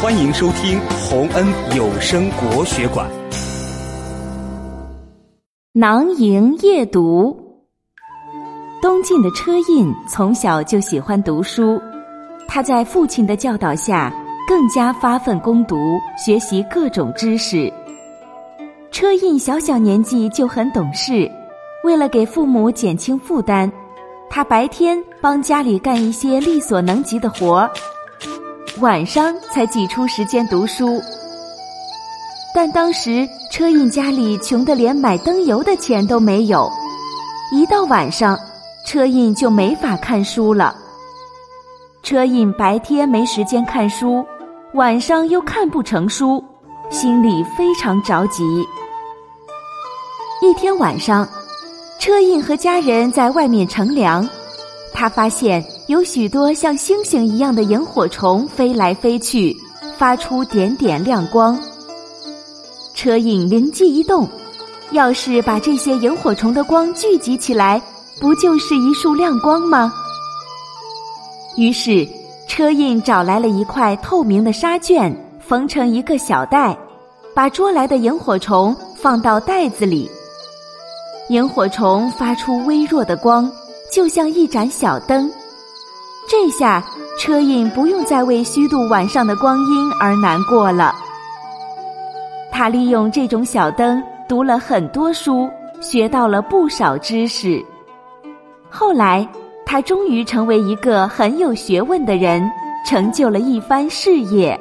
欢迎收听洪恩有声国学馆。囊萤夜读。东晋的车胤从小就喜欢读书，他在父亲的教导下，更加发奋攻读，学习各种知识。车胤小小年纪就很懂事，为了给父母减轻负担，他白天帮家里干一些力所能及的活儿。晚上才挤出时间读书，但当时车胤家里穷得连买灯油的钱都没有，一到晚上，车胤就没法看书了。车胤白天没时间看书，晚上又看不成书，心里非常着急。一天晚上，车胤和家人在外面乘凉。他发现有许多像星星一样的萤火虫飞来飞去，发出点点亮光。车胤灵机一动，要是把这些萤火虫的光聚集起来，不就是一束亮光吗？于是，车胤找来了一块透明的纱绢，缝成一个小袋，把捉来的萤火虫放到袋子里。萤火虫发出微弱的光。就像一盏小灯，这下车胤不用再为虚度晚上的光阴而难过了。他利用这种小灯读了很多书，学到了不少知识。后来，他终于成为一个很有学问的人，成就了一番事业。